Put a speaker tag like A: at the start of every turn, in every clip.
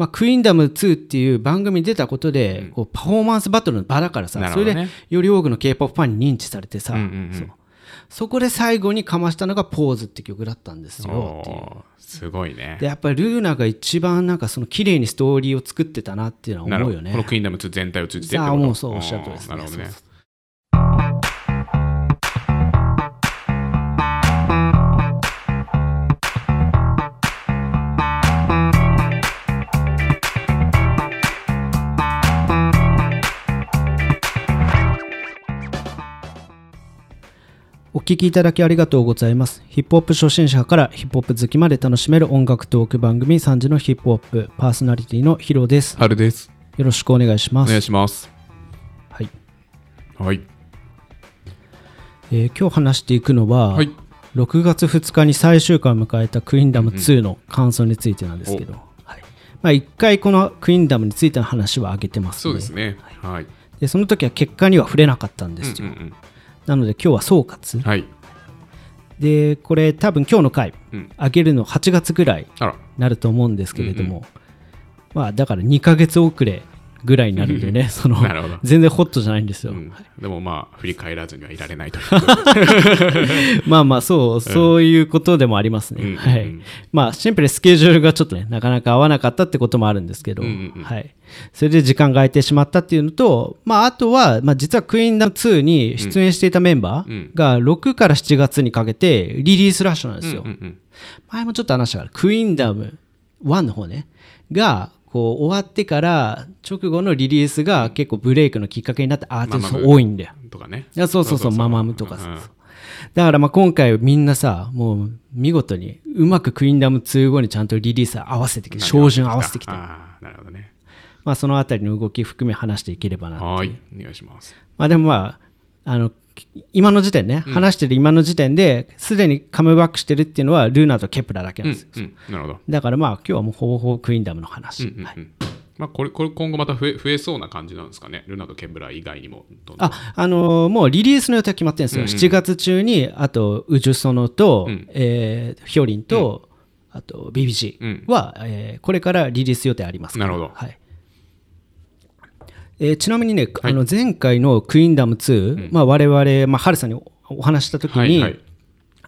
A: まあ、クイーンダム2っていう番組に出たことで、こうパフォーマンスバトルの場だからさ、それでより多くの K-POP ファンに認知されてさ、
B: うんうんうん。
A: そう。そこで最後にかましたのがポーズって曲だったんですよ。
B: すごいね。
A: でやっぱりルーナが一番なんかその綺麗にストーリーを作ってたなっていうのは思うよね。
B: このクイーンダム2全体を通じてって
A: さあ
B: こと
A: もうそうおっしゃるとりですね。
B: なるほどね
A: お聞きいただきありがとうございます。ヒップホップ初心者からヒップホップ好きまで楽しめる音楽トーク番組3時のヒップホップパーソナリティのヒロです。
B: 春です。
A: よろしくお願いします。
B: お願いします。
A: はい。
B: はい。
A: えー今日話していくのは、
B: はい。
A: 6月2日に最終回を迎えたクイーンダム2の感想についてなんですけど、はい。まあ、1回このクイーンダムについての話は挙げてますね。
B: そうですね。はい。
A: でその時は結果には触れなかったんですよ、
B: うんうん
A: なので今日は総括、
B: うんはい。
A: でこれ多分今日の回
B: うん。
A: 上げるの8月ぐらい
B: あら。
A: なると思うんですけれども、まあだから2ヶ月遅れぐらいになるんでね、その全然ホットじゃないんですよ。
B: うんでもまあ振り返らずにはいられないという
A: まあまあそう、そういうことでもありますね。
B: うんうんうん
A: はい。まあシンプルにスケジュールがちょっとね、なかなか合わなかったってこともあるんですけど、
B: うんうんうん
A: はい。それで時間が空いてしまったっていうのと、まああとは、まあ実はクイーンダム2に出演していたメンバーが6から7月にかけてリリースラッシュなんですよ。
B: うんうん
A: 前もちょっと話したから、クイーンダム1の方ね、が、こう終わってから直後のリリースが結構ブレイクのきっかけになったアーティスト多いんだよ。
B: とかね。
A: いやそうそうそうママムとかさ。
B: うん。
A: だからまあ今回みんなさ、もう見事にうまくクイーンダム2後にちゃんとリリース合わせてきて、照準合わせてきた。
B: ああなるほどね。
A: まあそのあたりの動き含め話していければな。
B: はい。お願いします。
A: まあでもまあ、あの、今の時点ね、話してる今の時点で、すでにカムバックしてるっていうのはルーナとケプラだけ
B: う
A: なんですよ。
B: んうん。なるほど。
A: だからまあ今日はもうほぼほぼクイーンダムの話。
B: うんうんうん。まあこれこれ今後また増え増えそうな感じなんですかねルナとケンブラ以外にも
A: あ、あのーもうリリースの予定は決まってるんですよ。7月中に、あと、ウジュソノと、えーヒョリンと、あと、BBG は、えーこれからリリース予定あります
B: なるほど。
A: はい。えーちなみにね、あの前回のクイーンダム2、まあ我々、まあ、ハルさんにおお話ししたときに、
B: はいはい。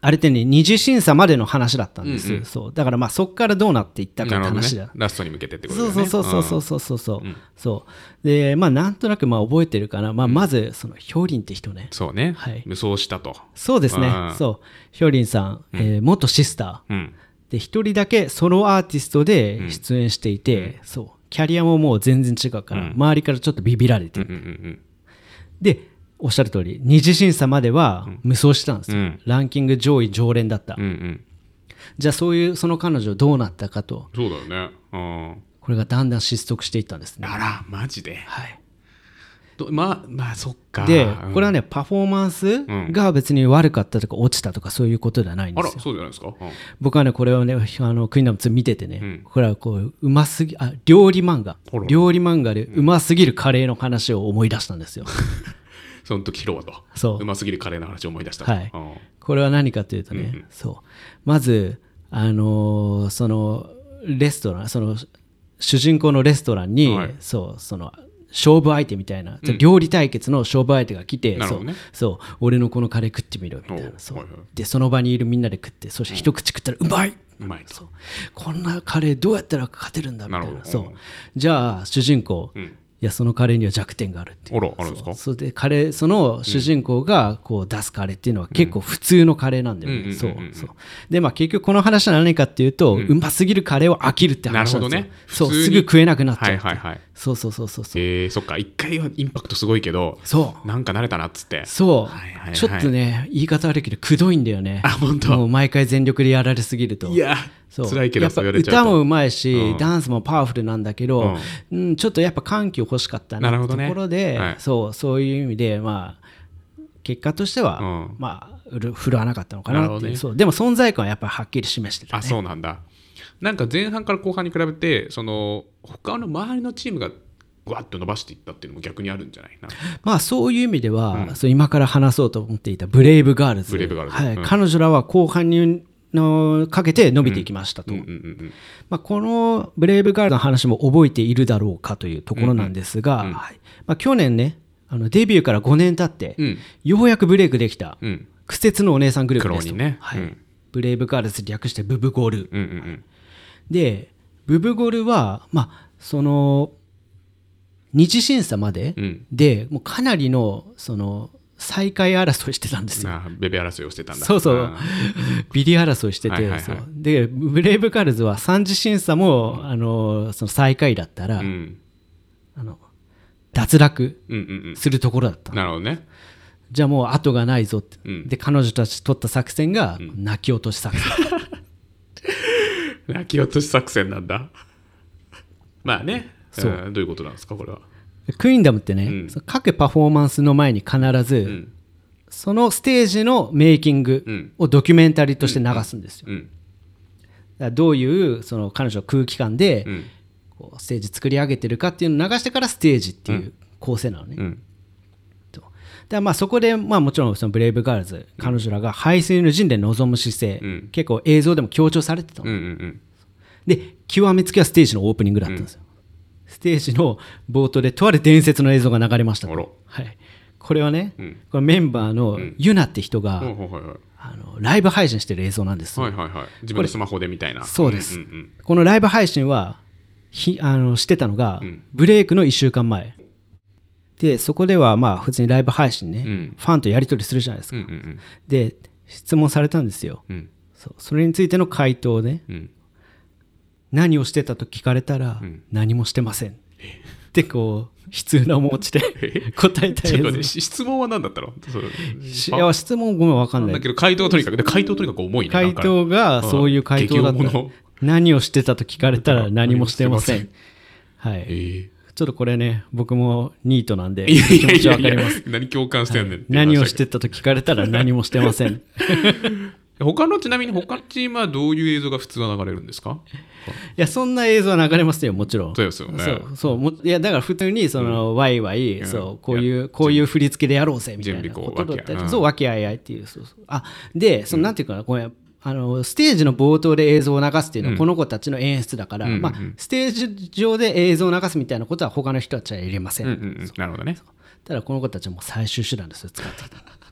A: あれってね、二次審査までの話だったんです。そう。だからまあそこからどうなっていったかって話だ。
B: ね。ラストに向けてってことだ
A: そう
B: よね
A: そうそうそうそうそうそう、そう。でまあなんとなくまあ覚えてるかな、まあ、まずそのヒョリンって人ね、
B: そうね。
A: はい。
B: 無双したと。
A: そうですね。
B: うん。
A: そう。ヒョリンさん、えー元シスター。
B: うん。
A: で一人だけソロアーティストで出演していて、そうキャリアももう全然違うから、周りからちょっとビビられて。る、
B: うんうん
A: でおっしゃる通り二次審査までは無双したんですよ、
B: うん。
A: ランキング上位常連だった、
B: うんうん。うん
A: じゃあそういうその彼女どうなったかと。
B: そうだよね。うん。
A: これがだんだん失速していったんですね。
B: あらマジで？
A: はい。
B: どまあまあそっか。
A: で
B: うん
A: これはねパフォーマンスが別に悪かったとか落ちたとかそういうことではないん
B: あら
A: ですよ。
B: そうじゃないですか？うん。
A: 僕はねこれをね あのクイーンダム2見ててね、
B: ん。
A: これはこううますぎあ料理漫画。
B: あら。
A: 料理漫画でうますぎるカレーの話を思い出したんですよ。
B: その時ヒロはと。
A: そう。
B: うますぎるカレーの話を思い出した。
A: はい。
B: うん。
A: これは何かというとね、そう。まずあのーそのレストランその主人公のレストランに、
B: はい。
A: そうその勝負相手みたいな、料理対決の勝負相手が来て、そう。そう。俺のこのカレー食ってみろみたいな。そう、
B: はいはい
A: でその場にいるみんなで食ってそして一口食ったらうまい！う
B: まいと。
A: そう。こんなカレーどうやったら勝てるんだみたいな。そう。じゃあ主人公、いやそのカレーには弱点があるって。いう
B: あらあるんですか？
A: それでカレーその主人公がこう出すカレーっていうのは結構普通のカレーなんだよね、
B: うん
A: そう
B: うんうんうん。
A: そう。でまあ結局この話は何かっていうと、うますぎるカレーを飽きるって話なんですよ、
B: ね。
A: そう。すぐ食えなくなっちゃう、
B: はいはいはい
A: そうそうそうそうそう。
B: えー、そっか。一回はインパクトすごいけど
A: そう。
B: なんか慣れたなっつって。
A: そう、
B: はいはいはい
A: ちょっとね言い方悪いけどくどいんだよね。
B: あ本当。
A: もう毎回全力でやられすぎると。
B: いや
A: そう。
B: 辛いけど
A: やっぱ歌もうまいし、ダンスもパワフルなんだけど、
B: う
A: うんちょっとやっぱ緩急欲しかったなって
B: なるほどね。
A: ところで、
B: はい。
A: そうそういう意味でまあ結果としては、
B: うん。
A: まあうる振るわなかったのかなっていう。
B: ね。
A: そう。でも存在感はやっぱりはっきり示してた
B: あ
A: ね
B: そうなんだなんか前半から後半に比べてその他の周りのチームがぐわっと伸ばしていったっていうのも逆にあるんじゃないな。
A: まあそういう意味では、そう今から話そうと思っていたブレイブガールズ彼女らは後半にのかけて伸びていきましたと。まあ、このブレイブガールの話も覚えているだろうかというところなんですが、はい。まあ、去年ね、あのデビューから5年経って、うん、ようやくブレイクできた、うん、苦節のお姉さんグループですと、ね。Brave Girls 略してブブゴール、うんうんうん、でブブゴールはまあその二次審査までで、もうかなりのその最下位争いしてたんですよ。
B: ベベ争いをしてたんだ。
A: そうそう。ビリ争いしてて、はいはいはい、で、 Brave Girls は三次審査も、あの、その最下位だったら、うん、あの、脱落するところだった、
B: うんうんうん、なるほどね。
A: じゃあもう後がないぞって、うん、で彼女たち取った作戦が泣き落とし作戦、
B: うん、泣き落とし作戦なんだ。まあね。そう、どういうことなんですかこれは。
A: クイーンダムってね、うん、各パフォーマンスの前に必ず、そのステージのメイキングをドキュメンタリーとして流すんですよ、どういうその彼女の空気感で、こうステージ作り上げてるかっていうのを流してからステージっていう構成なのね。うん、でまあそこで、まあ、もちろんそのブレイブガールズ、彼女らが排水の陣で臨む姿勢、うん、結構映像でも強調されてたの、うんうんうん、で極めつきはステージのオープニングだったんですよ、うん、ステージの冒頭でとある伝説の映像が流れました。はい、これはね、これメンバーのユナって人が、あのライブ配信してる映像なんです、
B: はいはいはい、自分のスマホでみたいな。
A: そうです、うんうんうん、このライブ配信はひあのしてたのが、うん、ブレイクの1週間前でそこではまあ普通にライブ配信ね、うん、ファンとやり取りするじゃないですか、うんうんうん、で質問されたんですよ、うん、そう。それについての回答ね、何をしてたと聞かれたら、何もしてません。ってこう悲痛な面持ちで答えた
B: い質問は何だったの？
A: いや質問ごめん分かんない。
B: だけど回答はとにかく回答とにかく重いね
A: 回答がそういう回答だった。何をしてたと聞かれたら何もしてません。はい。ちょっとこれね、僕もニートなんで、気持ちわかります。
B: 何共感してんねん、はい、
A: 何をしてたと聞かれたら何もしてません。
B: 他のちなみに他のチームはどういう映像が普通は流れるんですか？
A: いやそんな映像は流れますよもちろん。
B: そうですよね。
A: そうそういやだから普通にその、うん、ワイワイ、うん、そうこういうこういう振り付けでやろうぜみたいなことだったりそう和気あいあいっていうそうそう。あでそのなんていうかなこれあのステージの冒頭で映像を流すっていうのはこの子たちの演出だから、うんまあ、ステージ上で映像を流すみたいなことは他の人たちは入れません。うんうん
B: うん、なるほどね。
A: ただこの子たちはもう最終手段ですよ使ってた。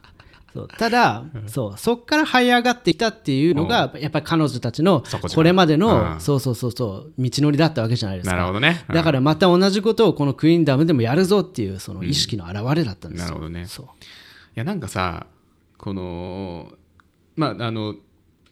A: そう。ただそう。そこから這い上がってきたっていうのがやっぱり彼女たちのこれまでのそうそうそうそう道のりだったわけじゃないですか。
B: なるほどね、
A: だからまた同じことをこのクイーンダムでもやるぞっていうその意識の表れだったんですよ、
B: なるほどね。そう。いやなんかさこのまああの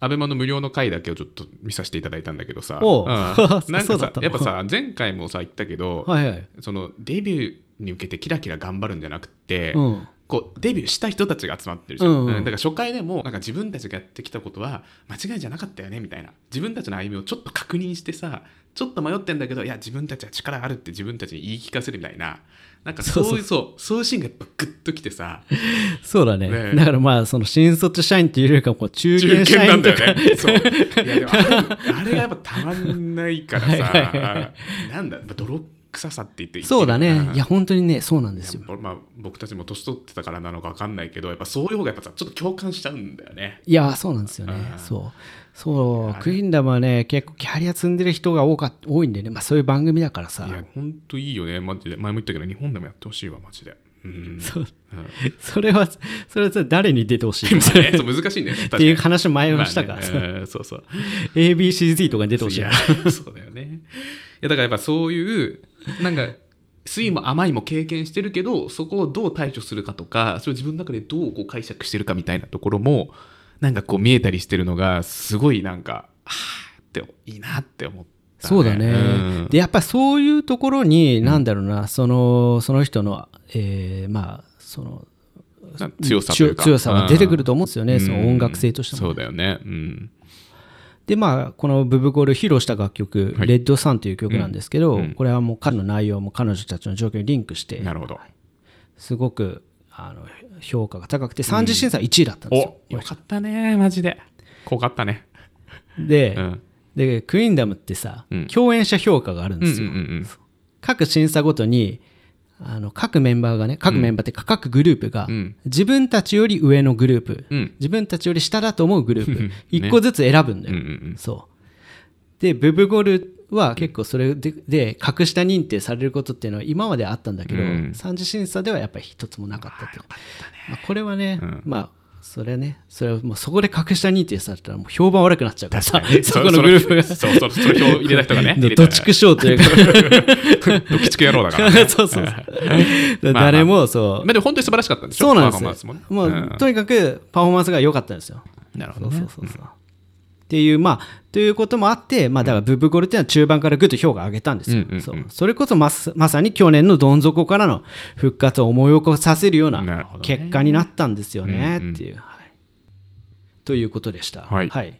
B: アベマの無料の回だけをちょっと見させていただいたんだけどさ、う。ん、なんかさやっぱさ前回もさ言ったけど、はいはい、そのデビューに向けてキラキラ頑張るんじゃなくて、うん、こうデビューした人たちが集まってるじゃん、うん。うん、だから初回でもなんか自分たちがやってきたことは間違いじゃなかったよねみたいな。自分たちの歩みをちょっと確認してさちょっと迷ってんだけどいや自分たちは力あるって自分たちに言い聞かせるみたいななんかそういうそうそういうシーンがやっぱグッときてさ。
A: そうだね、ね、だからまあその新卒社員っていうよりかも中堅社員とか。なんだよね。そう。いや
B: でも あれがやっぱたまんないからさ。なんだ泥臭さって言って
A: そうだね。いや本当にねそうなんですよ。
B: まあ僕たちも年取ってたからなのか分かんないけどやっぱそういう方がやっぱさちょっと共感しちゃうんだよね。
A: いやそうなんですよね。そうそうクイーンダムはね結構キャリア積んでる人が多か多いんでね、まあ、そういう番組だからさ。
B: いや本当いいよね。マジで。前も言ったけど日本でもやってほしいわマジで。
A: うん、そ それはそれは誰に出てほしい、
B: ね、そう難しいね。
A: っていう話前もしたか、まあ
B: ね、そうそう。
A: ABCD とかに出てほしい
B: いそうだよね。いやだからやっぱそういうなんか酸いも甘いも経験してるけどそこをどう対処するかとかそれを自分の中でどうこう解釈してるかみたいなところもなんかこう見えたりしてるのがすごいなんかはあっていいなって思って。
A: そうだね、うん、でやっぱそういうところに、なんだろうなそのその人の、えー、まあその
B: 強さ
A: 強さが出てくると思うんですよね、うん、その音楽性として
B: も、そうだよね、うん、
A: でまあこのブブゴール披露した楽曲「レッドサン」という曲なんですけど、これはもう彼の内容も彼女たちの状況にリンクして
B: なるほど。
A: すごくあの評価が高くて3次審査1位だったんですよ、
B: うん、よかったねマジで。濃かったね。
A: でうん、でクイーンダムってさ、うん、共演者評価があるんですよ、うんうんうん、各審査ごとにあの各メンバーがね各メンバーって各グループが、自分たちより上のグループ、自分たちより下だと思うグループ1個ずつ選ぶんだよ、そう。でブブゴルは結構それでで格下認定されることっていうのは今まであったんだけど、三次審査ではやっぱり一つもなかったっていう、まあ、これはね、まあそれね、それはもうそこで格下認定されたらもう評判悪くなっちゃうからさ、そこのグループが。
B: そうそう、それ票入れた人がね。
A: どちくしょうというか。
B: どきちく野郎だから、ね。
A: そうそう。誰もそう。
B: まあでも本当に素晴らしかったんです
A: よ。そうなんですよ。もうとにかくパフォーマンスが良かったんですよ。
B: なるほど、ね。
A: そうそうそう。っていう、まあ、ということもあって、まあ、だからブブゴルっていうのは中盤からぐっと評価上げたんですよ。そう。それこそままさに去年のどん底からの復活を思い起こさせるような結果になったんですよね、っていう。ということでした。
B: はい、はい、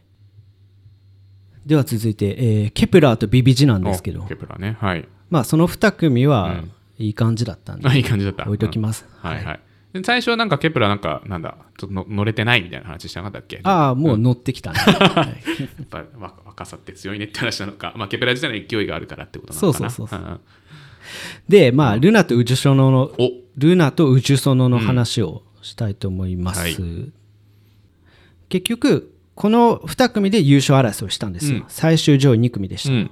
A: では続いて、えー、 Kep1er と VIVIZ なんですけど、
B: Kep1er ね、はい。
A: まあ、その2組はいい感じだったんで、
B: うん、いい感じだった。
A: 置いときます。
B: うん、はい、はい、最初はなんか Kep1er なんか、なんだ、ちょっと乗れてないみたいな話しなかったっけ？
A: ああ、もう乗ってきたね。や
B: っぱ若さって強いねって話なのか、まあ、 Kep1er 自体の勢いがあるからってことなのかな。そうそうそう
A: で、まあ、ルナとウジュソノの、ルナとウジュソノの話をしたいと思います。はい。結局この2組で優勝争いをしたんですよ、うん、最終上位2組でした、うん、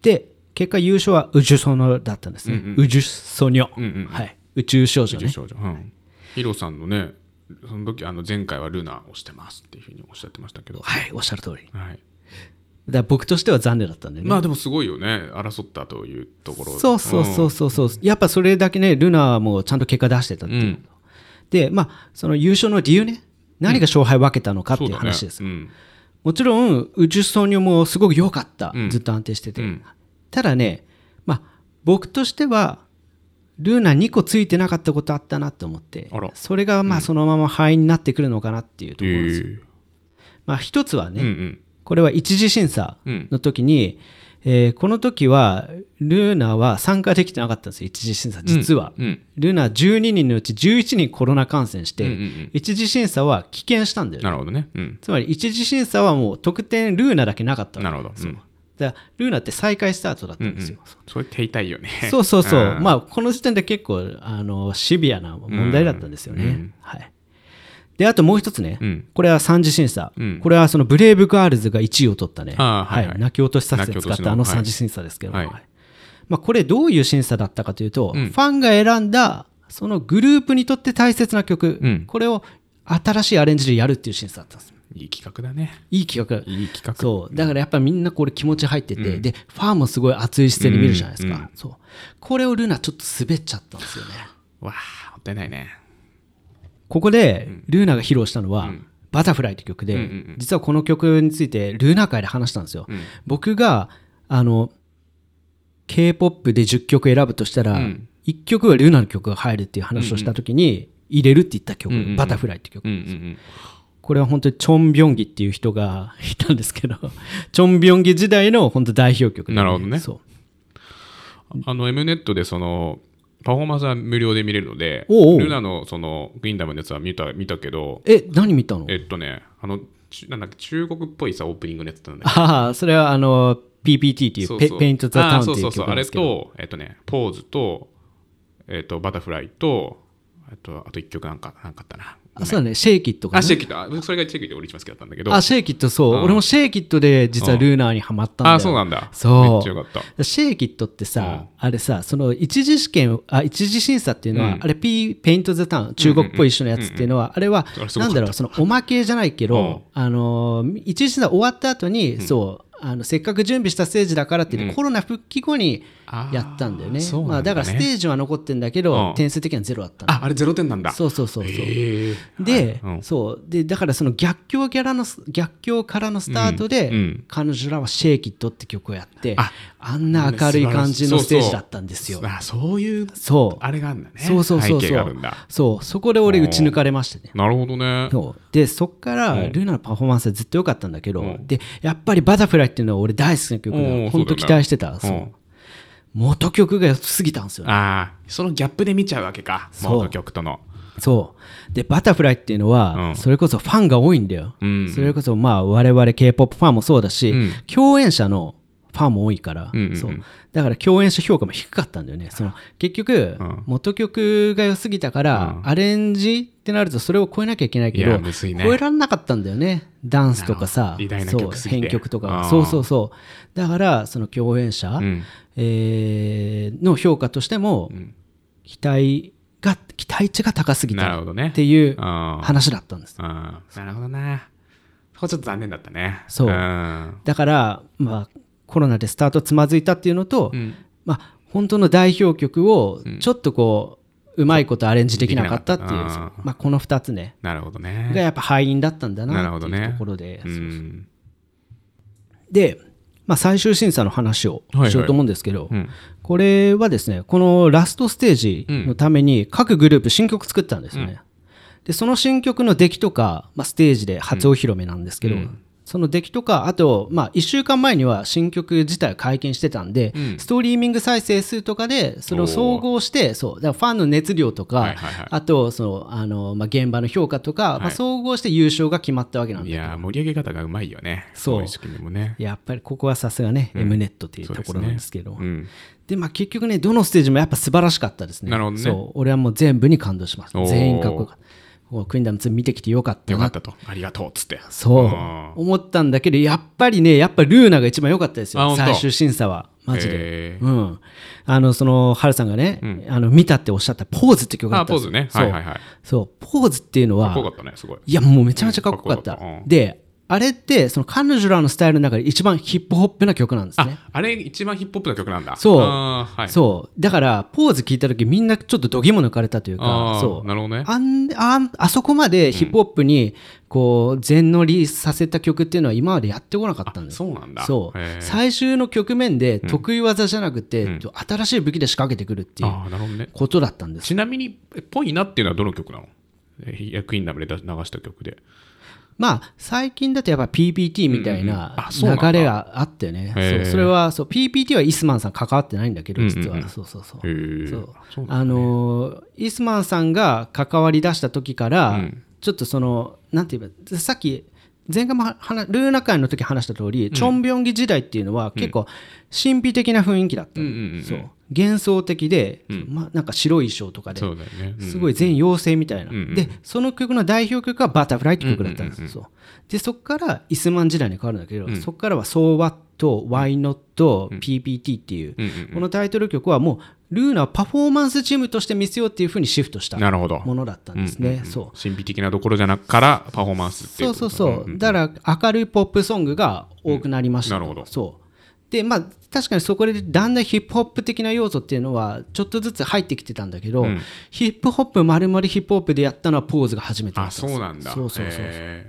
A: で結果優勝は宇宙ソノだったんですね、うんうん、宇宙ソニョ、うんうん、はい、宇宙少女ね。宇宙少女、うん、
B: ヒロさんのねその時あの前回はルナをしてますっていうふうにおっしゃってましたけど。
A: はいおっしゃる通り、はい、だ僕としては残念だったんでね。
B: まあでもすごいよね争ったというところ。
A: そうそうそうそうそう、やっぱそれだけねルナもちゃんと結果出してたっていう、うん、でまあその優勝の理由ね。何が勝敗を分けたのかっていう話です。ねうん、もちろん、宇宙ソニョもすごく良かった、ずっと安定してて。ただね、まあ、僕としては、ルーナ2個ついてなかったことあったなと思って、それがまあそのまま敗因になってくるのかなっていうところです。まあ、一つはね、うんうん、これは一次審査の時に、うんえー、この時はルーナは参加できてなかったんですよ一次審査実は、うん。うん、ルーナ12人のうち11人コロナ感染して、うんうんうん、一次審査は棄権したんだよ、
B: ね、なるほどね、
A: うん、つまり一次審査はもう得点ルーナだけなかった
B: なるほど、
A: うん、だルーナって再開スタートだったんですよ、うんうん、
B: それ手痛いよね。
A: そうそうそう。まあこの時点で結構あのシビアな問題だったんですよね、うんうん、はい。で、あともう一つね、うん、これは三次審査、うん、これはそのブレイブガールズが1位を取ったね、はいはい、泣き落とし作戦使ったあの三次審査ですけど、はい。はい、まあ、これどういう審査だったかというと、うん、ファンが選んだそのグループにとって大切な曲、これを新しいアレンジでやるっていう審査だったんです。
B: いい企画だね。
A: いい企画。
B: いい企画。
A: そう。だからやっぱりみんなこれ気持ち入ってて、で、ファンもすごい熱い視線で見るじゃないですか。そう。これをルナちょっと滑っちゃったんですよね。
B: わあ、もったいないね。
A: ここでルーナが披露したのは、バタフライって曲で、実はこの曲についてルーナ会で話したんですよ。僕があの K-POP で10曲選ぶとしたら、1曲はルーナの曲が入るっていう話をした時に入れるって言った曲、バタフライって曲これは本当にチョン・ビョンギっていう人が いたんですけどチョン・ビョンギ時代の本当代表曲、
B: ね、なるほどね。あの M ネットでそのパフォーマンスは無料で見れるので、おうおう。ルナのそのクイーンダムのやつは見た見たけど、
A: え、何見たの？
B: えっとね、あの、なんだっけ、中国っぽいさ、オープニングのやつなんだ
A: ああ、それはあの、 PTT っていうペ、 Paint the Town っていう。そうそうそう、
B: あれと、えっとね、 Pose と、えっと、 Butterfly と、あと、あと1曲なんか、なんかあったな。
A: そうだね、 Shake It
B: が、ね、あ、シェイキット。それが Shake It 俺一番好きだったんだけど。
A: あ、 Shake It そう。うん、俺もシェイキットで実はルーナーにはまったんだよ。
B: あ、そうなんだ。
A: そう。
B: めっちゃよかっ
A: た。 Shake It ってさ、うん、あれさ、その一次試験、あ、一次審査っていうのは、うん、あれ、P、 Paint the Town、中国っぽい一緒のやつっていうのは、あれは、なんだろう、そのおまけじゃないけど、あの、一次審査終わった後に、そう、あのせっかく準備したステージだからって言って、コロナ復帰後にやったんだよね。だね。まあ、だからステージは残ってんだけど、点数的にはゼロだった
B: ああれゼロ点なんだ。
A: そうそうそうそう。で、はい。うん、そう。でだからその逆境からの逆境からのスタートで、うん。うん、彼女らは「シェイキット」って曲をやってあんな明るい感じのステージだったんですよ。
B: あそういう
A: そう。
B: あれがあるんだね。
A: そうそうそうそう。そう。そこで俺打ち抜かれましたね。
B: なるほどね。
A: そう。でそっからルナのパフォーマンスはずっと良かったんだけど、でやっぱり「バタフライ」っていうのは俺大好きな曲で本当期待してた。元曲が良すぎたんですよ、
B: ね、ああそのギャップで見ちゃうわけか。元曲との。
A: そう。でバタフライっていうのは、それこそファンが多いんだよ、うん、それこそまあ我々 k p o p ファンもそうだし、うん、共演者のフファンも多いから、うんうんうん、そう。だから共演者評価も低かったんだよね。その結局、うん、元曲が良すぎたから、うん、アレンジってなるとそれを超えなきゃいけないけど、ね、超えられなかったんだよね。ダンスとかさそう編曲とか。そうそうそう。だからその共演者、うん、えー、の評価としても、期待が期待値が高すぎたっていう話だったんです。
B: なるほどね。そこちょっと残念だったね。
A: そう。だから、まあ、コロナでスタートつまずいたっていうのと、うん、まあ、本当の代表曲をちょっとこう、うまいことアレンジできなかったっていう、まあ、この2つね。
B: なるほどね。
A: がやっぱ敗因だったんだなっていうところで。そうそうで、まあ、最終審査の話をしようと思うんですけど、はいはいうん、これはですねこのラストステージのために各グループ新曲作ったんですよね、うん、でその新曲の出来とか、まあ、ステージで初お披露目なんですけど、うんその出来とか、あと、まあ、1週間前には新曲自体解禁してたんで、うん、ストリーミング再生数とかで、それを総合して、そう、だファンの熱量とか、はいはいはい、あと、その、あの、まあ、現場の評価とか、はい、まあ、総合して優勝が決まったわけなんで。
B: いや盛り上げ方がうまいよね。
A: そう。ううね、やっぱりここはさすがね、うん、M ネットっていうところなんですけど。で、まあ、結局ね、どのステージもやっぱ素晴らしかったですね。
B: なるほどね。
A: そう。俺はもう全部に感動しました。全員かっこよかった。クインダム2見てきてよかった
B: よかったと。ありがとうっつって。
A: そう。思ったんだけど、やっぱりね、やっぱルーナが一番良かったですよ。最終審査は。マジで。うん。あの、その、ハルさんがね、うん、あの、見たっておっしゃったポーズって曲があったんです
B: ポーズね。はいはいはい。
A: そう。ポーズっていうのは、
B: かっこよかったね、すごい。
A: いや、もうめちゃめちゃかっこよかった。で、あれってその彼女らのスタイルの中で一番ヒップホップな曲なんですね。
B: あれ一番ヒップホップな曲なんだ。
A: そう、はい、そうだからポーズ聞いた時みんなちょっとどぎも抜かれたというか、そう
B: なるほどね。
A: あんああそこまでヒップホップにこう全乗りさせた曲っていうのは今までやってこなかったんです。
B: そうなんだ。
A: そう最終の局面で得意技じゃなくて、うん、新しい武器で仕掛けてくるっていうことだったんです。
B: ちなみにぽいなっていうのはどの曲なの？役員ダムで流した曲で。
A: まあ、最近だとやっぱ PPT みたいな流れがあってね、そうそれはそう PPT はイスマンさん関わってないんだけど、実は、そうそうそう。そう。あのイスマンさんが関わり出した時から、ちょっとその、なんて言えば、さっき、前回もルーナ会の時話した通り、チョンビョンギ時代っていうのは結構神秘的な雰囲気だった、そう幻想的で、うん、まあ、なんか白い衣装とかで、ね。うん、すごい全妖精みたいな、うん、でその曲の代表曲が「バタフライ」って曲だったんですよ、でそこからイスマン時代に変わるんだけど、そこからは「So What」「Why Not」「PPT」っていう、このタイトル曲はもうルーナはパフォーマンスチームとして見せようっていうふうにシフトしたものだったんですね。そう。
B: 神秘的なところじゃなくからパフォーマンスって
A: いうそうそうそう。だから明るいポップソングが多くなりました。なるほど。そう。で、まあ、確かにそこでだんだんヒップホップ的な要素っていうのはちょっとずつ入ってきてたんだけど、うん、ヒップホップまるまるヒップホップでやったのはポーズが初めてだった
B: あそうなんだ。そうそうそうそ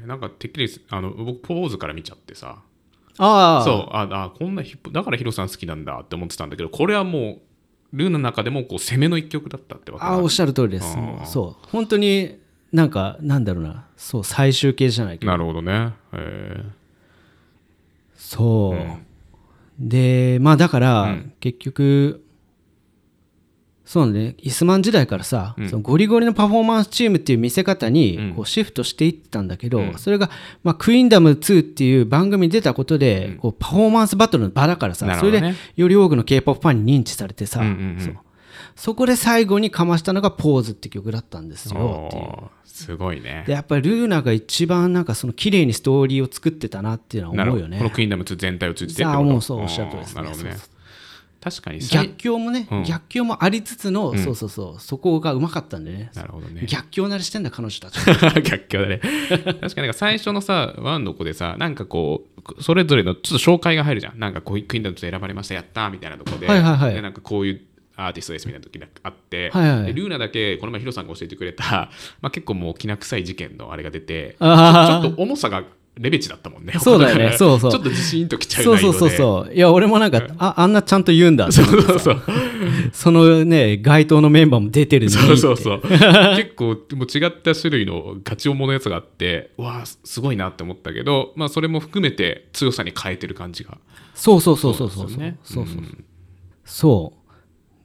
B: う。なんかてっきりあの僕ポーズから見ちゃってさ。
A: ああ。
B: そうああこんなヒップだからヒロさん好きなんだって思ってたんだけどこれはもうルーの中でもこう攻めの一曲だったってわけ
A: ああおっしゃる通りです。そう。本当になんかなんだろうな。そう最終形じゃないけ
B: ど。なるほどね。へえ
A: そう、うんでまあだから、結局そうねイスマン時代からさ、そのゴリゴリのパフォーマンスチームっていう見せ方にこうシフトしていってたんだけど、それが、まあ、クイーンダム2っていう番組に出たことで、こうパフォーマンスバトルの場だからさ、それでより多くの k p o p ファンに認知されてさ、そうそこで最後にかましたのが「ポーズ」って曲だったんですよっていう
B: すごいね。
A: でやっぱりルーナが一番なんかその綺麗にストーリーを作ってたなっていうのは思うよね。
B: このクイーンダム2全体を通じて
A: ああもうそうおっしゃるとですねなるほどね。
B: 確かに
A: 逆境もね、うん、逆境もありつつの、うん、そうそうそう。そこがうまかったんでね。
B: なるほどね。
A: 逆境なりしてんだ彼女たち。
B: 逆境だね。確かに最初のさワンの子でさなんかこうそれぞれのちょっと紹介が入るじゃん。なんかこうクイーンダム2選ばれましたやったみたいなところで,、
A: はいはいはい、
B: でなんかこういうアーティストですみたいな時があって、はいはい、でルーナだけこの前ヒロさんが教えてくれた、まあ、結構もうきな臭い事件のあれが出てちょっと重さがレベチだったもんね。
A: そうだよね。そうそう。
B: ちょっと自信ときちゃう
A: そうそうそうそう。いや、俺もなんか、あ、あんなちゃんと言うんだ
B: そうそうそう。
A: そのね、該当のメンバーも出てる
B: そうそうそう。結構、もう違った種類のガチ重のやつがあって、わあ、すごいなって思ったけど、まあ、それも含めて強さに変えてる感じが。
A: そうそうそうそうそう。そうそうそう。そう。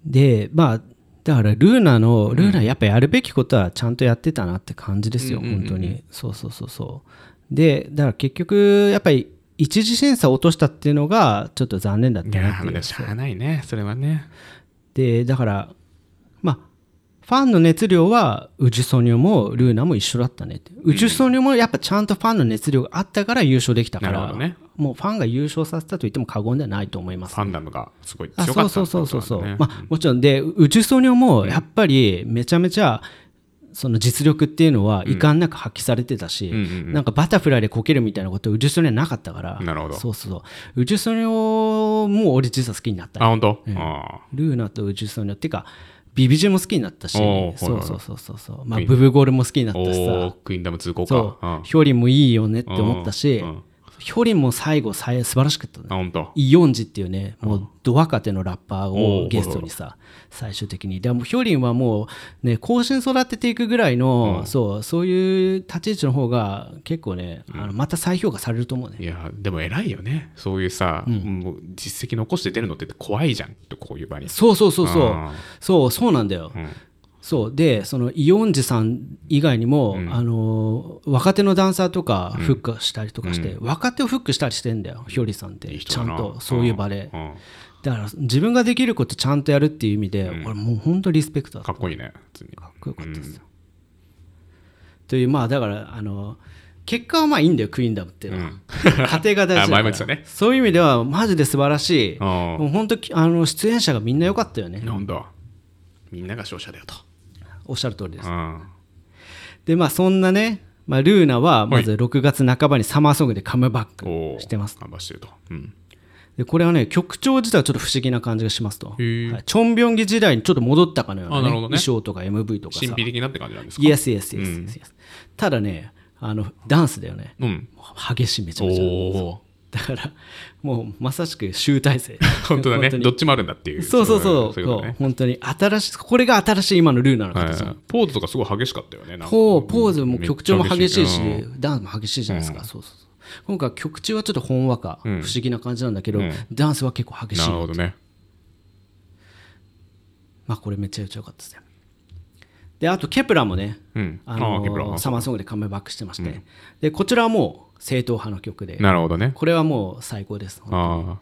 A: で、まあ、だからルーナの、ルーナやっぱやるべきことはちゃんとやってたなって感じですよ、本当に。そうそうそうそう。で、だから結局、やっぱり一次審査を落としたっていうのがちょっと残念だったなっていう。いや、
B: しゃあないね、それはね。
A: で、だから、まあ、ファンの熱量はウジソニョもルーナも一緒だったねって。ウジソニョもやっぱちゃんとファンの熱量があったから優勝できたから、ね、もうファンが優勝させたと言っても過言ではないと思います、
B: ね、ファンダムがすごい強かった、ね、
A: そうそうそうそう。まあもちろんで、ウジソニョもやっぱりめちゃめちゃ、その実力っていうのは遺憾なく発揮されてたし、うんうんうん、なんかバタフライでこけるみたいなことウジュソニョはなかったから
B: なるほど。
A: そうそうウジュソニョも俺実は好きになった、
B: あ本当、
A: うん、ルーナとウジュソニョっていうかビビジュも好きになったし、そうそうそうそうそう、まあ、ブブゴールも好きになったしさ、
B: クイーンダム通行
A: か。ヒョリもいいよねって思ったし、ヒョリンも最後さ素晴らしかったね。
B: あ、本当。
A: イヨンジっていうね、もうど若手のラッパーをゲストにさ、最終的に。でもヒョリンはもうね、後進育てていくぐらいの、そう、そういう立ち位置の方が結構ね、あのまた再評価されると思うね。
B: いや、でも偉いよね。そういうさ、もう実績残して出るのって怖いじゃん、こういう場に。
A: そうそうそうそう。そう、そうなんだよ。そう。でそのイオンジさん以外にも、うん、あの若手のダンサーとかフックしたりとかして、うん、若手をフックしたりしてんだよひょりさんってちゃんと。そういう場で、だから自分ができることちゃんとやるっていう意味で、俺もう本当リスペクトだ
B: かっこいいね
A: かっこよかったですよ、というまあだからあの結果はまあいいんだよクイーンダムっていうのは、家庭が大事だ ね、そういう意味ではマジで素晴らしい。もう本当あの出演者がみんな良かったよね。
B: なんだ。みんなが勝者だよと
A: おっしゃる通りです。で、まあそんなね、まあ、ルーナはまず6月半ばにサマーソングでカムバックしてます。でこれはね曲調自体はちょっと不思議な感じがしますと、はい、チョンビョンギ時代にちょっと戻ったかのような、ねね、衣装とか MV とか
B: 神秘的なって感じなんですか
A: ？Yes, yes, yes, yes、うん、ただねあのダンスだよね、うん、激しいめちゃめちゃだからもうまさしく集大成。
B: 本当だね。どっちもあるんだっていう。
A: そうそうそう。そう、ね、本当に新しいこれが新しい今のルーなの形、
B: はい、ポーズとかすごい激しかったよね。
A: ポーズも曲調も激しいし、うん、ダンスも激しいじゃないですか、うん、そうそうそう。今回曲調はちょっとほんわか、うん、不思議な感じなんだけど、ダンスは結構激しい。な
B: るほどね。
A: まあこれめっちゃ良かったですね。であとケプラもね、うん、あのサマーソングでカムバックしてまして、でこちらはもう正統派の曲で。
B: なるほどね。
A: これはもう最高ですあ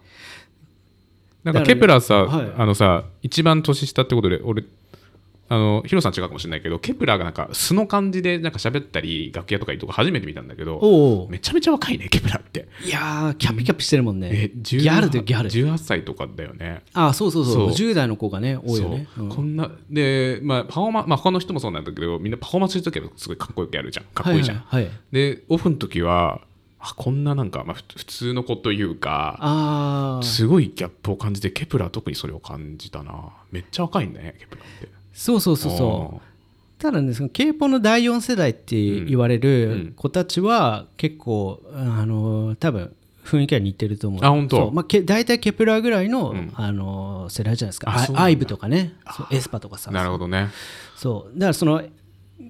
B: なんかケプラーさ、はい、あのさ一番年下ってことで俺あのヒロさん違うかもしれないけどケプラーがなんか素の感じでなんか喋ったり楽屋とかいいとこ初めて見たんだけどめちゃめちゃ若いねケプラーって。
A: いやキャピキャピしてるもんね、えギャルでギャル。
B: 18歳とかだよね。
A: あそうそうそう。そう。10代の子がね多いよね、
B: う。ん、こんなでまあパフォーマンまあ他の人もそうなんだけどみんなパフォーマンスするときはすごいかっこよくやるじゃん。かっこいいじゃん、はいはいはい、でオフの時はあこんななんか、まあ、普通の子というかすごいギャップを感じてケプラー特にそれを感じたな。めっちゃ若いねケプラーって
A: そうそうそうそう。ただねその K-POP の第4世代って言われる子たちは結構、うん、あの多分雰囲気は似てると思う。
B: あ本当？
A: まあ、大体ケプラーぐらいの,、うん、あの世代じゃないですか。アイブとかね。エスパとかさ。
B: なるほどね。
A: そう。だからその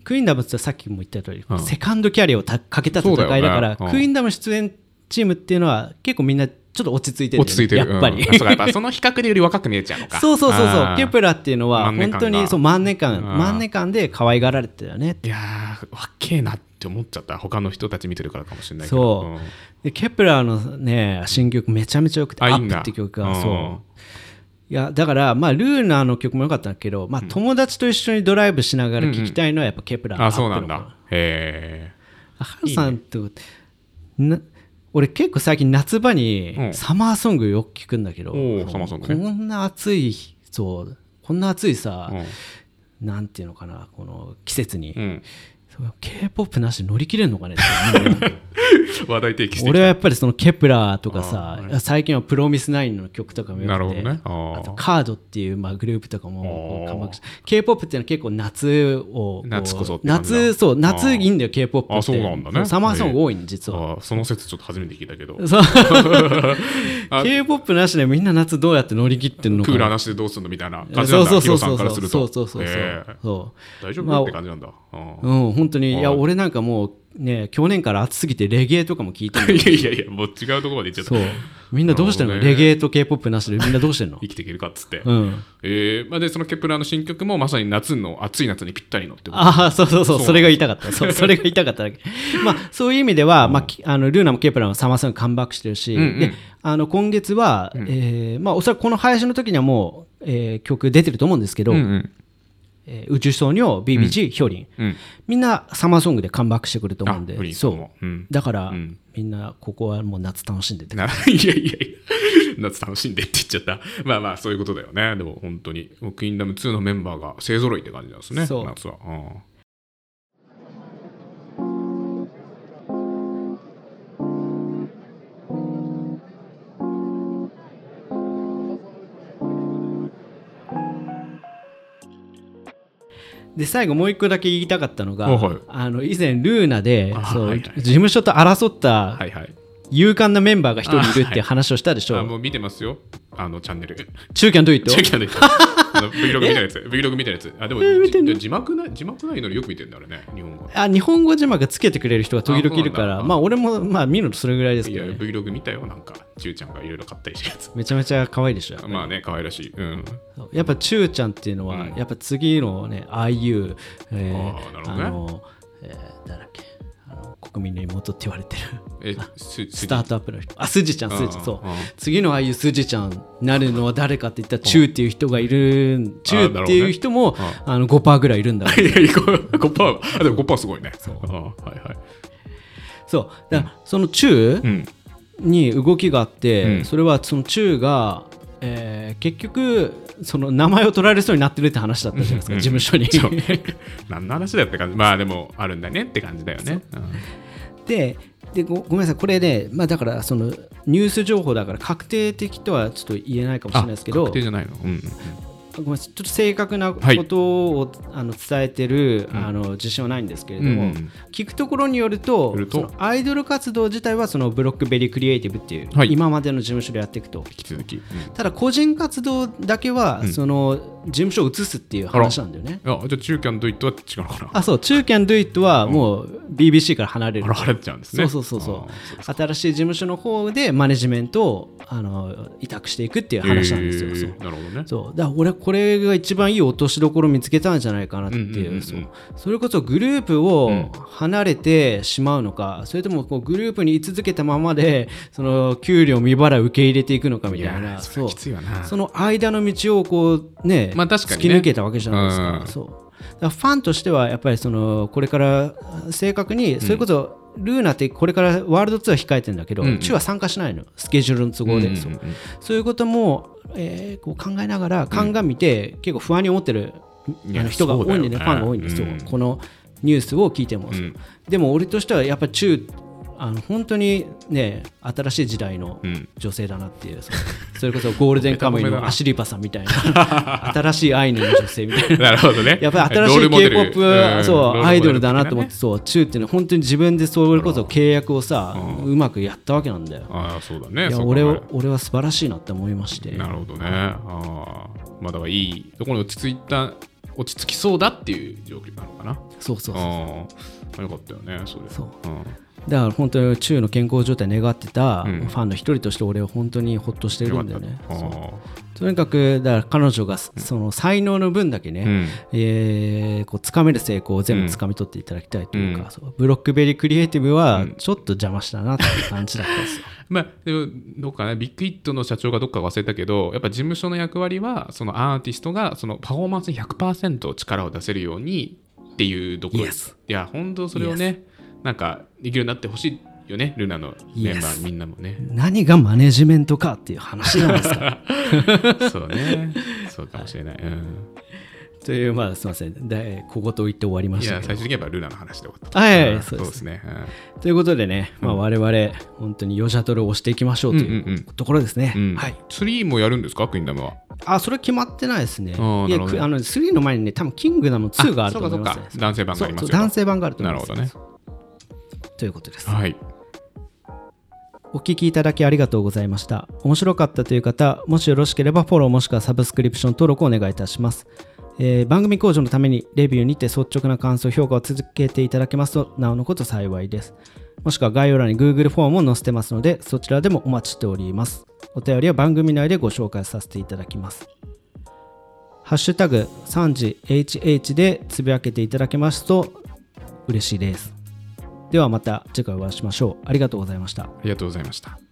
A: クイーンダムってさっきも言った通り、うん、セカンドキャリアをかけた戦いだから、ね。うん、クイーンダム出演チームっていうのは結構みんなちょっと落ち着いてる、
B: ね、落ち着いてる。
A: やっぱり、
B: うん、そぱ その比較でより若く見えちゃうのか。
A: そうそうそうそう。ケプラっていうのは本当にそうマンネ感マンネ感で可愛がられてたよね
B: いやーわっけえなって思っちゃった。他の人たち見てるからかもしれないけど。
A: そう、うん、でケプラーのね新曲めちゃめちゃよくて「アップって曲がそう。いやだからまあルーナーの曲も良かったんだけど、まあ、友達と一緒にドライブしながら聴きたいのはやっぱケプラーの、
B: あそうなんだ。へえ
A: ハルさんとな俺結構最近夏場にサマーソングよく聞くんだけど、こんな暑いそうこんな暑いさ、なんていうのかなこの季節に、K-POP なし乗り切れるのかね
B: 話題提起して
A: 俺はやっぱりそのケプラーとかさ、はい、最近はプロミスナインの曲とかもよくて、ね、あとカードっていうまあグループとかもカムバックし K-POP っていうのは結構夏を
B: 夏こそ
A: 夏そう夏いいんだよ K-POP って。
B: そうなんだね。
A: サマーソング多いん、実は。
B: その説ちょっと初めて聞いたけど。
A: K-POP なしでみんな夏どうやって乗り切ってるのか。
B: クーラーなしでどうすんのみたいな感じなんだ
A: ヒロさんからすると。
B: そう
A: そうそうそうそう、えー、
B: 大丈夫、まあ、って感じなんだ。うん
A: 本当にいや俺なんかもうね去年から暑すぎてレゲエとかも聞いてる
B: いやいやいやもう違うところまで行っちゃった。
A: そう。みんなどうしてんの、ね、レゲエと k p o p なしで。みんなどうしてんの？
B: 生きていけるかっつって、うん。えーまあ、でそのケプラーの新曲もまさに夏の暑い夏にぴったりのって
A: ああそうそうそう。それが言いたかった。そう それが言いたかっただけ。まあそういう意味では、うん、まあ、あのルーナもケプラーもサマーソングカムバックしてるし、うんうん、であの今月は、うん、えー、まあ、おそらくこの配信の時にはもう、えー、曲出てると思うんですけど、うんうんえー、宇宙ソニョ、BBG、ヒョリン、うん、みんなサマーソングでカムバックしてくると思うんで、そう、うん、だから、うん、みんなここはもう夏楽しんでて。い。や
B: いやいや、夏楽しんでって言っちゃった。まあまあ、そういうことだよね。でも本当に、クイーンダム2のメンバーが勢ぞろいって感じなんですね、夏は。うん
A: で最後もう一個だけ言いたかったのが、はい、あの以前ルーナでそう、はいはい、事務所と争った勇敢なメンバーが一人いるって話をしたでしょ、
B: はい、もう見てますよ。あのチャンネル。
A: 中キャンドイット
B: 中キャンドイット。Vlog みたいなやつ。Vlog みたいなやつ。あ、でも、字幕ない、字幕ないのによく見てるんだ、あれね、日本語。
A: あ、日本語字幕つけてくれる人が時々いるから、まあ、俺も、まあ、見るとそれぐらいですけど、
B: ね。いや、Vlog 見たよ、なんか、中ちゃんがいろいろ買ったりしたやつ。
A: めちゃめちゃ可愛いでしょ。
B: まあね、可愛らしい。うん。
A: やっぱ中ちゃんっていうのは、やっぱ次のね、ああいう、えー、あの、えー、誰だっけ？国民の妹って言われてる。え スタートアップの人。あスジちゃんスジそう。次のああいうスジちゃんなるのは誰かって言ったらチューっていう人がいるチューっていう人もあの5%ぐらいいるんだ いや
B: いや 5%, でも5%すごいね。そう。はいはい。
A: そう。だからそのチューに動きがあって、それはそのチューがえー、結局その名前を取られそうになってるって話だったじゃないですか、事務所に。
B: 何の話だよって感じ。まあでもあるんだねって感じだよね、
A: う。ん、ででごごめんなさい。これで、まあ、だからそのニュース情報だから確定的とはちょっと言えないかもしれないですけど。
B: 確定じゃないの、うんうん
A: ごめんちょっと正確なことを、はい、あの伝えてる、うん、あの自信はないんですけれども、うん、聞くところによるとアイドル活動自体はそのブロックベリークリエイティブっていう、はい、今までの事務所でやっていくと。
B: 引き続き、うん、
A: ただ個人活動だけは、その事務所を移すっていう話なんだよね。
B: あじゃあ中キャンドイットは違うのかな。
A: あそう中キャンドイットはもう BBC から離れる。
B: 離れちゃうんですね。
A: そうそうそうそう。新しい事務所の方でマネジメントをあの委託していくっていう話なんですよ、えー、
B: なるほどね。
A: そう。だから俺これが一番番いい落としどころ見つけたんじゃないかなっていう,、それこそグループを離れてしまうのか、それともこうグループに居続けたままでその給料未払い受け入れていくのかみたいな
B: そう。
A: その間の道をこうね,、まあ確かに突き抜けたわけじゃないですか。そう。ファンとしてはやっぱりそのこれから正確にそれこそ、ルーナってこれからワールドツアー控えてるんだけど、うんうん、チュは参加しないの。スケジュールの都合で、うんうんうん、そう。いうことも、えー、こう考えながら鑑みて、うん、結構不安に思ってるあの人が多いんでね、ね、ファンが多いんですよ、うん、このニュースを聞いても、うん、でも俺としてはやっぱりチュあの本当にね新しい時代の女性だなっていう、うん、それこそゴールデンカムイの アシリパさんみたいな新しいアイヌの女性みたいな。
B: なるほどね。
A: やっぱり新しい k p o p うん、そうアイドルだなと思って、そうチューっていうのは本当に自分でそれこそ契約をさ、ううまくやったわけなんだよ。
B: ああそうだね。
A: いや俺は俺は素晴らしいなって思いまして。
B: なるほどね。ああまあだからいいところに落ち着いた落ち着きそうだっていう状況なのかな。
A: そうそうそうあ
B: あよかったよねそれ。そう、うん
A: だから本当にチュウの健康状態願ってたファンの一人として俺は本当にほっとしてるんだよね。とにかくだから彼女がその才能の分だけね、うん、えー、こう掴める成功を全部掴み取っていただきたいというか、うん、ブロックベリークリエイティブはちょっと邪魔したなっていう感じだったんですよ。
B: まあ、でもどうかなビッグヒットの社長がどっか忘れたけどやっぱ事務所の役割はそのアーティストがそのパフォーマンスに100%力を出せるようにっていうところ。です。いや本当それをね、なんかできるようになってほしいよねルナのメンバーみんなもね
A: 何がマネジメントかっていう話なんですか
B: そうねそうかもしれない、うん
A: という、まあ、すみません、小言を言って終わりましたい
B: や、最終的にはルナの話で終わった。
A: はい、はい、そうですね。ということでね、まあ、我々、本当にヨジャトルを押していきましょうというところですね。はい。
B: 3もやるんですか、クインダムは？
A: あ、それ決まってないですね。いや、あの3の前にね、多分キングダム2があると思います、
B: 男性版があります
A: 男性版があると思います。
B: なるほどね。
A: ということです。
B: はい。
A: お聞きいただきありがとうございました。面白かったという方、もしよろしければフォローもしくはサブスクリプション登録をお願いいたします。えー、番組向上のためにレビューにて率直な感想、評価を続けていただけますとなおのこと幸いです。もしくは概要欄に Google フォームを載せてますので、そちらでもお待ちしております。お便りは番組内でご紹介させていただきます。ハッシュタグ3時 HH でつぶやけていただけますと嬉しいです。ではまた次回お会いしましょう。ありがとうございました。あ
B: りがとうございました。